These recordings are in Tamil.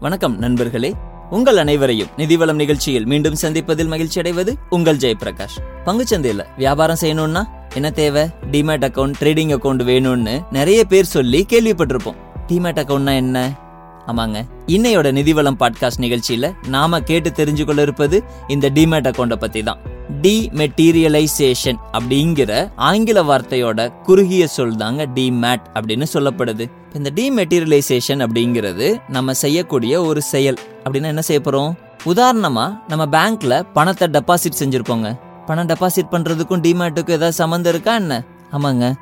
வணக்கம் நண்பர்களே. உங்கள் அனைவரையும் நிதிவளம் நிகழ்ச்சியில் மீண்டும் சந்திப்பதில் மகிழ்ச்சி அடைவது உங்கள் ஜெயபிரகாஷ். பங்குச்சந்தையில வியாபாரம் செய்யணும்னா என்ன தேவை? டிமேட் அக்கௌண்ட் ட்ரேடிங் அக்கௌண்ட் வேணும்னு நிறைய பேர் சொல்லி கேள்விப்பட்டிருப்போம். டிமேட் அக்கௌண்ட்னா என்ன? ஆமாங்க. இன்னையோட நிதிவளம் பாட்காஸ்ட் நிகழ்ச்சியில நாம கேட்டு தெரிஞ்சு கொள்ள இருப்பது இந்த டிமேட் அக்கௌண்ட்டை பத்தி தான் டிமெட்டீரியலைசேஷன் அப்படிங்கிற ஆங்கில வார்த்தையோட குறுகிய சொல் தாங்க டிமேட் அப்படின்னு சொல்லப்படுது. இந்த டிமெட்டீரியலைசேஷன் அப்படிங்கிறது நம்ம செய்யக்கூடிய ஒரு செயல் அப்படின்னா என்ன செய்ய போறோம்? உதாரணமா நம்ம பேங்க்ல பணத்தை டெபாசிட் செஞ்சிருப்போங்க. பணம் டெபாசிட் பண்றதுக்கும் டிமேட்டுக்கும் ஏதாவது சம்மந்தம் இருக்கா என்ன? ஆமாங்க.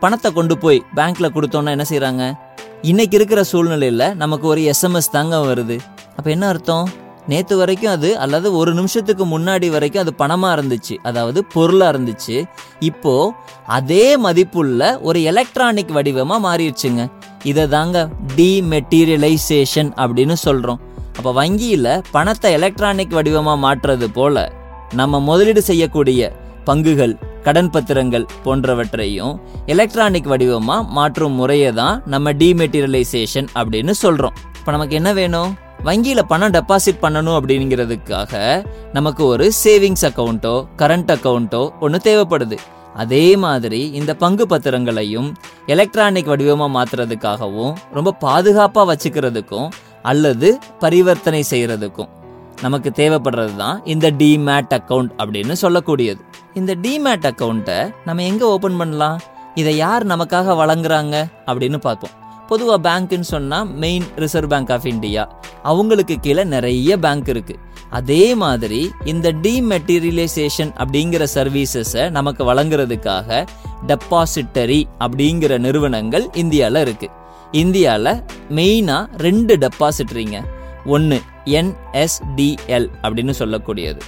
பணத்தை கொண்டு போய் பேங்க்ல கொடுத்தோம்னா என்ன செய்கிறாங்க இன்றைக்கி இருக்கிற சூழ்நிலையில் நமக்கு ஒரு எஸ்எம்எஸ் தாங்க வருது. அப்போ என்ன அர்த்தம்? நேற்று வரைக்கும் அது அல்லது ஒரு நிமிஷத்துக்கு முன்னாடி வரைக்கும் அது பணமாக இருந்துச்சு. அதாவது பொருளாக இருந்துச்சு. இப்போது அதே மதிப்புள்ள ஒரு எலக்ட்ரானிக் வடிவமாக மாறிடுச்சுங்க. இதை தாங்க டிமெட்டீரியலைசேஷன் அப்படின்னு சொல்கிறோம் அப்போ வங்கியில் பணத்தை எலக்ட்ரானிக் வடிவமாக மாற்றுறது போல் நம்ம முதலீடு செய்யக்கூடிய பங்குகள் கடன் பத்திரங்கள் போன்றவற்றையும் எலக்ட்ரானிக் வடிவமாக மாற்றும் முறையை தான் நம்ம டிமெட்டீரியலைசேஷன் அப்படின்னு சொல்கிறோம் இப்போ நமக்கு என்ன வேணும்? வங்கியில் பணம் டெபாசிட் பண்ணணும் அப்படிங்கிறதுக்காக நமக்கு ஒரு சேவிங்ஸ் அக்கௌண்ட்டோ கரண்ட் அக்கௌண்ட்டோ ஒன்று தேவைப்படுது. அதே மாதிரி இந்த பங்கு பத்திரங்களையும் எலக்ட்ரானிக் வடிவமாக மாற்றுறதுக்காகவும் ரொம்ப பாதுகாப்பாக வச்சுக்கிறதுக்கும் அல்லது பரிவர்த்தனை செய்கிறதுக்கும் நமக்கு தேவைப்படுறது தான் இந்த டிமேட் அக்கௌண்ட் அப்படின்னு சொல்லக்கூடியது. இந்த டிமேட் அக்கௌண்ட்டை நம்ம எங்கே ஓப்பன் பண்ணலாம்? இதை யார் நமக்காக வழங்குறாங்க? அப்படின்னு பார்ப்போம். பொதுவாக பேங்க்குன்னு சொன்னால் main reserve bank of India அவங்களுக்கு கீழே நிறைய பேங்க் இருக்குது அதே மாதிரி இந்த டிமெட்டீரியலைசேஷன் அப்படிங்கிற சர்வீசஸை நமக்கு வழங்குறதுக்காக டெபாசிட்டரி அப்படிங்கிற நிறுவனங்கள் இந்தியாவில் இருக்குது இந்தியாவில் மெயினாக ரெண்டு டெபாசிட்டரிங்க ஒன்று என்எஸ்டிஎல் அப்படின்னு சொல்லக்கூடியது.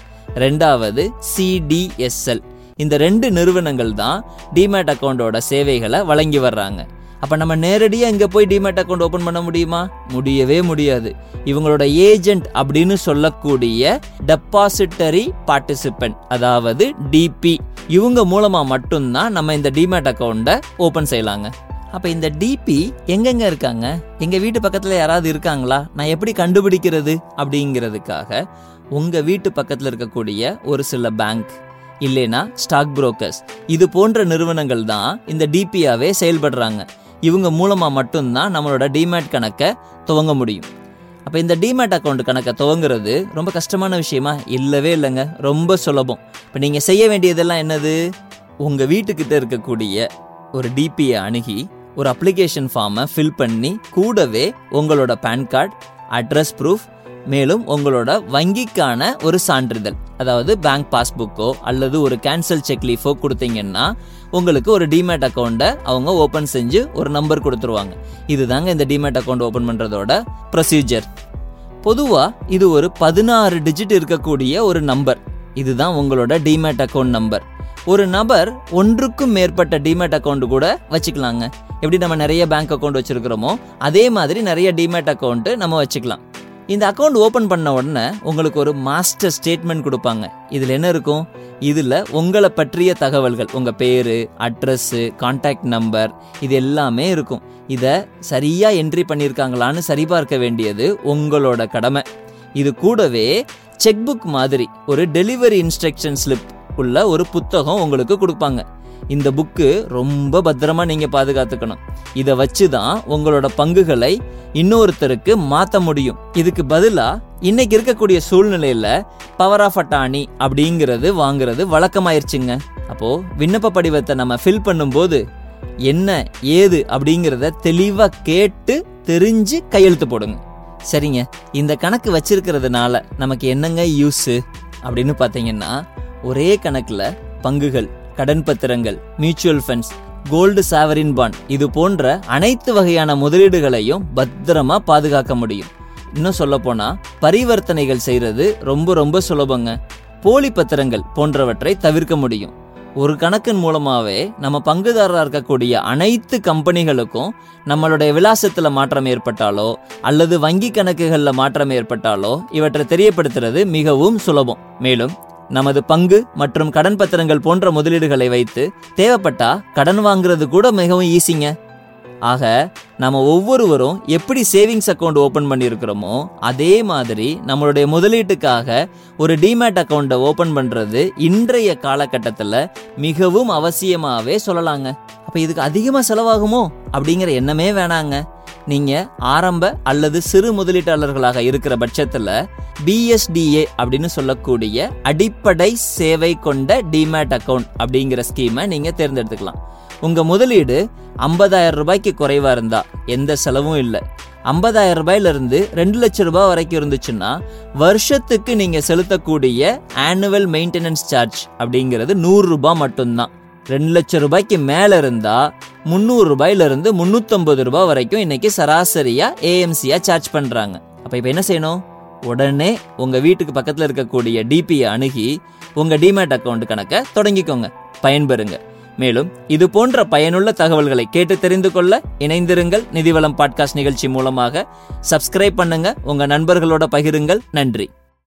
ரெண்டாவது சிடிஎஸ்எல் இந்த ரெண்டு நிறுவனங்கள் தான் டிமேட் அக்கௌண்டோட சேவைகளை வழங்கி வர்றாங்க. அப்போ நம்ம நேரடியாக இங்கே போய் டிமேட் அக்கௌண்ட் ஓப்பன் பண்ண முடியுமா? முடியவே முடியாது. இவங்களோட ஏஜென்ட் அப்படின்னு சொல்லக்கூடிய டெபாசிட்டரி பார்ட்டிசிபென்ட் அதாவது டிபி இவங்க மூலமாக மட்டும்தான் நம்ம இந்த டிமேட் அக்கௌண்ட்டை ஓப்பன் செய்யலாங்க. அப்போ இந்த டிபி எங்கெங்க இருக்காங்க? எங்கள் வீட்டு பக்கத்தில் யாராவது இருக்காங்களா? நான் எப்படி கண்டுபிடிக்கிறது அப்படிங்கிறதுக்காக உங்கள் வீட்டு பக்கத்தில் இருக்கக்கூடிய ஒரு சில பேங்க் இல்லைனா ஸ்டாக் புரோக்கர்ஸ் இது போன்ற நிறுவனங்கள் தான் இந்த டிபியாவே செயல்படுறாங்க. இவங்க மூலமாக மட்டும்தான் நம்மளோட டிமேட் கணக்கை துவங்க முடியும். அப்போ இந்த டிமேட் அக்கௌண்ட் கணக்கை துவங்குறது ரொம்ப கஷ்டமான விஷயமா? இல்லவே இல்லைங்க. ரொம்ப சுலபம். இப்போ நீங்கள் செய்ய வேண்டியதெல்லாம் என்னது? உங்கள் வீட்டுக்கிட்ட இருக்கக்கூடிய ஒரு டிபியை அணுகி ஒரு அப்ளிகேஷன் ஃபார்மை ஃபில் பண்ணி கூடவே உங்களோட பேன் கார்டு அட்ரஸ் ப்ரூஃப் மேலும் உங்களோட வங்கிக்கான ஒரு சான்றிதழ் அதாவது பேங்க் பாஸ்புக்கோ அல்லது ஒரு கேன்சல் செக் லீஃபோ கொடுத்தீங்கன்னா உங்களுக்கு ஒரு டிமேட் அக்கௌண்ட்டை அவங்க ஓப்பன் செஞ்சு ஒரு நம்பர் கொடுத்துருவாங்க. இதுதாங்க இந்த டிமேட் அக்கௌண்ட் ஓப்பன் பண்ணுறதோட ப்ரொசீஜர் பொதுவாக இது ஒரு பதினாறு டிஜிட் இருக்கக்கூடிய ஒரு நம்பர் இதுதான் உங்களோட டிமேட் அக்கௌண்ட் நம்பர் ஒரு நபர் ஒன்றுக்கும் மேற்பட்ட டிமேட் அக்கௌண்ட் கூட வச்சுக்கலாங்க. எப்படி நம்ம நிறைய பேங்க் அக்கௌண்ட் வச்சுருக்கிறோமோ அதே மாதிரி நிறைய டிமேட் அக்கௌண்ட்டு நம்ம வச்சுக்கலாம். இந்த அக்கௌண்ட் ஓப்பன் பண்ண உடனே உங்களுக்கு ஒரு மாஸ்டர் ஸ்டேட்மெண்ட் கொடுப்பாங்க. இதில் என்ன இருக்கும்? இதில் உங்களை பற்றிய தகவல்கள் உங்கள் பேர் அட்ரஸ்ஸு கான்டாக்ட் நம்பர் இது எல்லாமே இருக்கும். இதை சரியாக என்ட்ரி பண்ணியிருக்காங்களான்னு சரிபார்க்க வேண்டியது உங்களோட கடமை. இது கூடவே செக் புக் மாதிரி ஒரு டெலிவரி இன்ஸ்ட்ரக்ஷன் ஸ்லிப் உள்ள ஒரு புத்தகம் உங்களுக்கு கொடுப்பாங்க. இந்த புக்கு ரொம்ப பத்திரமா நீங்க பாதுகாத்துக்கணும். இதை வச்சு தான் உங்களோட பங்குகளை இன்னொருத்தருக்கு மாற்ற முடியும். இதுக்கு பதிலா இன்னைக்கு இருக்கக்கூடிய சூழ்நிலையில பவர் ஆஃப் அட்டானி அப்படிங்கிறது வாங்குறது வழக்கமாயிருச்சுங்க. அப்போ விண்ணப்ப படிவத்தை நம்ம ஃபில் பண்ணும்போது என்ன ஏது அப்படிங்கிறத தெளிவாக கேட்டு தெரிஞ்சு கையெழுத்து போடுங்க. சரிங்க இந்த கணக்கு வச்சிருக்கிறதுனால நமக்கு என்னங்க யூஸு அப்படின்னு பார்த்தீங்கன்னா ஒரே கணக்கில் பங்குகள் கடன் பத்திரங்கள் mutual funds gold sovereign bond இது போன்ற அனைத்து வகையான முதலீடுகளையும் பத்திரமா பாதுகாக்க முடியும். இன்னும் சொல்ல போனா பரிவர்த்தனைகள் செய்யறது ரொம்ப ரொம்ப சுலபங்க. போலி பத்திரங்கள் போன்றவற்றை தவிர்க்க முடியும். ஒரு கணக்கின் மூலமாவே நம்ம பங்குதாரராக இருக்கக்கூடிய அனைத்து கம்பெனிகளுக்கும் நம்மளுடைய விலாசத்துல மாற்றம் ஏற்பட்டாலோ அல்லது வங்கி கணக்குகளில் மாற்றம் ஏற்பட்டாலோ இவற்றை தெரியப்படுத்துறது மிகவும் சுலபம். மேலும் நமது பங்கு மற்றும் கடன் பத்திரங்கள் போன்ற முதலீடுகளை வைத்து தேவைப்பட்டா கடன் வாங்குறது கூட மிகவும் ஈஸிங்க. ஆக நம்ம ஒவ்வொருவரும் எப்படி சேவிங்ஸ் அக்கௌண்ட் ஓப்பன் பண்ணியிருக்கிறோமோ அதே மாதிரி நம்மளுடைய முதலீட்டுக்காக ஒரு டிமேட் அக்கௌண்ட்டை ஓப்பன் பண்ணுறது இன்றைய காலகட்டத்தில் மிகவும் அவசியமாகவே சொல்லலாங்க. அப்போ இதுக்கு அதிகமாக செலவாகுமோ? அப்படிங்கிற எண்ணமே வேணாங்க. நீங்கள் ஆரம்ப அல்லது சிறு முதலீட்டாளர்களாக இருக்கிற பட்சத்தில் பிஎஸ்டிஏ அப்படின்னு சொல்லக்கூடிய அடிப்படை சேவை கொண்ட டிமேட் அக்கவுண்ட் அப்படிங்கிற ஸ்கீமை நீங்கள் தேர்ந்தெடுத்துக்கலாம். உங்கள் முதலீடு ஐம்பதாயிரம் ரூபாய்க்கு குறைவாக இருந்தால் எந்த செலவும் இல்லை. ஐம்பதாயிரம் ரூபாயிலிருந்து ரெண்டு லட்சம் ரூபாய் வரைக்கும் இருந்துச்சுன்னா வருஷத்துக்கு நீங்கள் செலுத்தக்கூடிய ஆனுவல் மெயின்டெனன்ஸ் சார்ஜ் அப்படிங்கிறது நூறுரூபா மட்டும்தான். ரெண்டு லட்சம் ரூபாய்க்கு மேல இருந்தா முந்நூறு ரூபாயில இருந்து முந்நூற்றம்பது ரூபாய் வரைக்கும் இன்னைக்கு சராசரியா ஏஎம்சியா சார்ஜ் பண்றாங்க. அப்ப இப்போ என்ன செய்யணும்? உடனே உங்க வீட்டுக்கு பக்கத்துல இருக்கக்கூடிய டிபியை அணுகி உங்க டிமேட் அக்கௌண்ட் கணக்கை தொடங்கிக்கோங்க. பயன்பெறுங்க. மேலும் இது போன்ற பயனுள்ள தகவல்களை கேட்டு தெரிந்து கொள்ள இணைந்திருங்கள். நிதிவளம் பாட்காஸ்ட் நிகழ்ச்சி மூலமாக. சப்ஸ்கிரைப் பண்ணுங்க. உங்க நண்பர்களோட பகிருங்கள். நன்றி.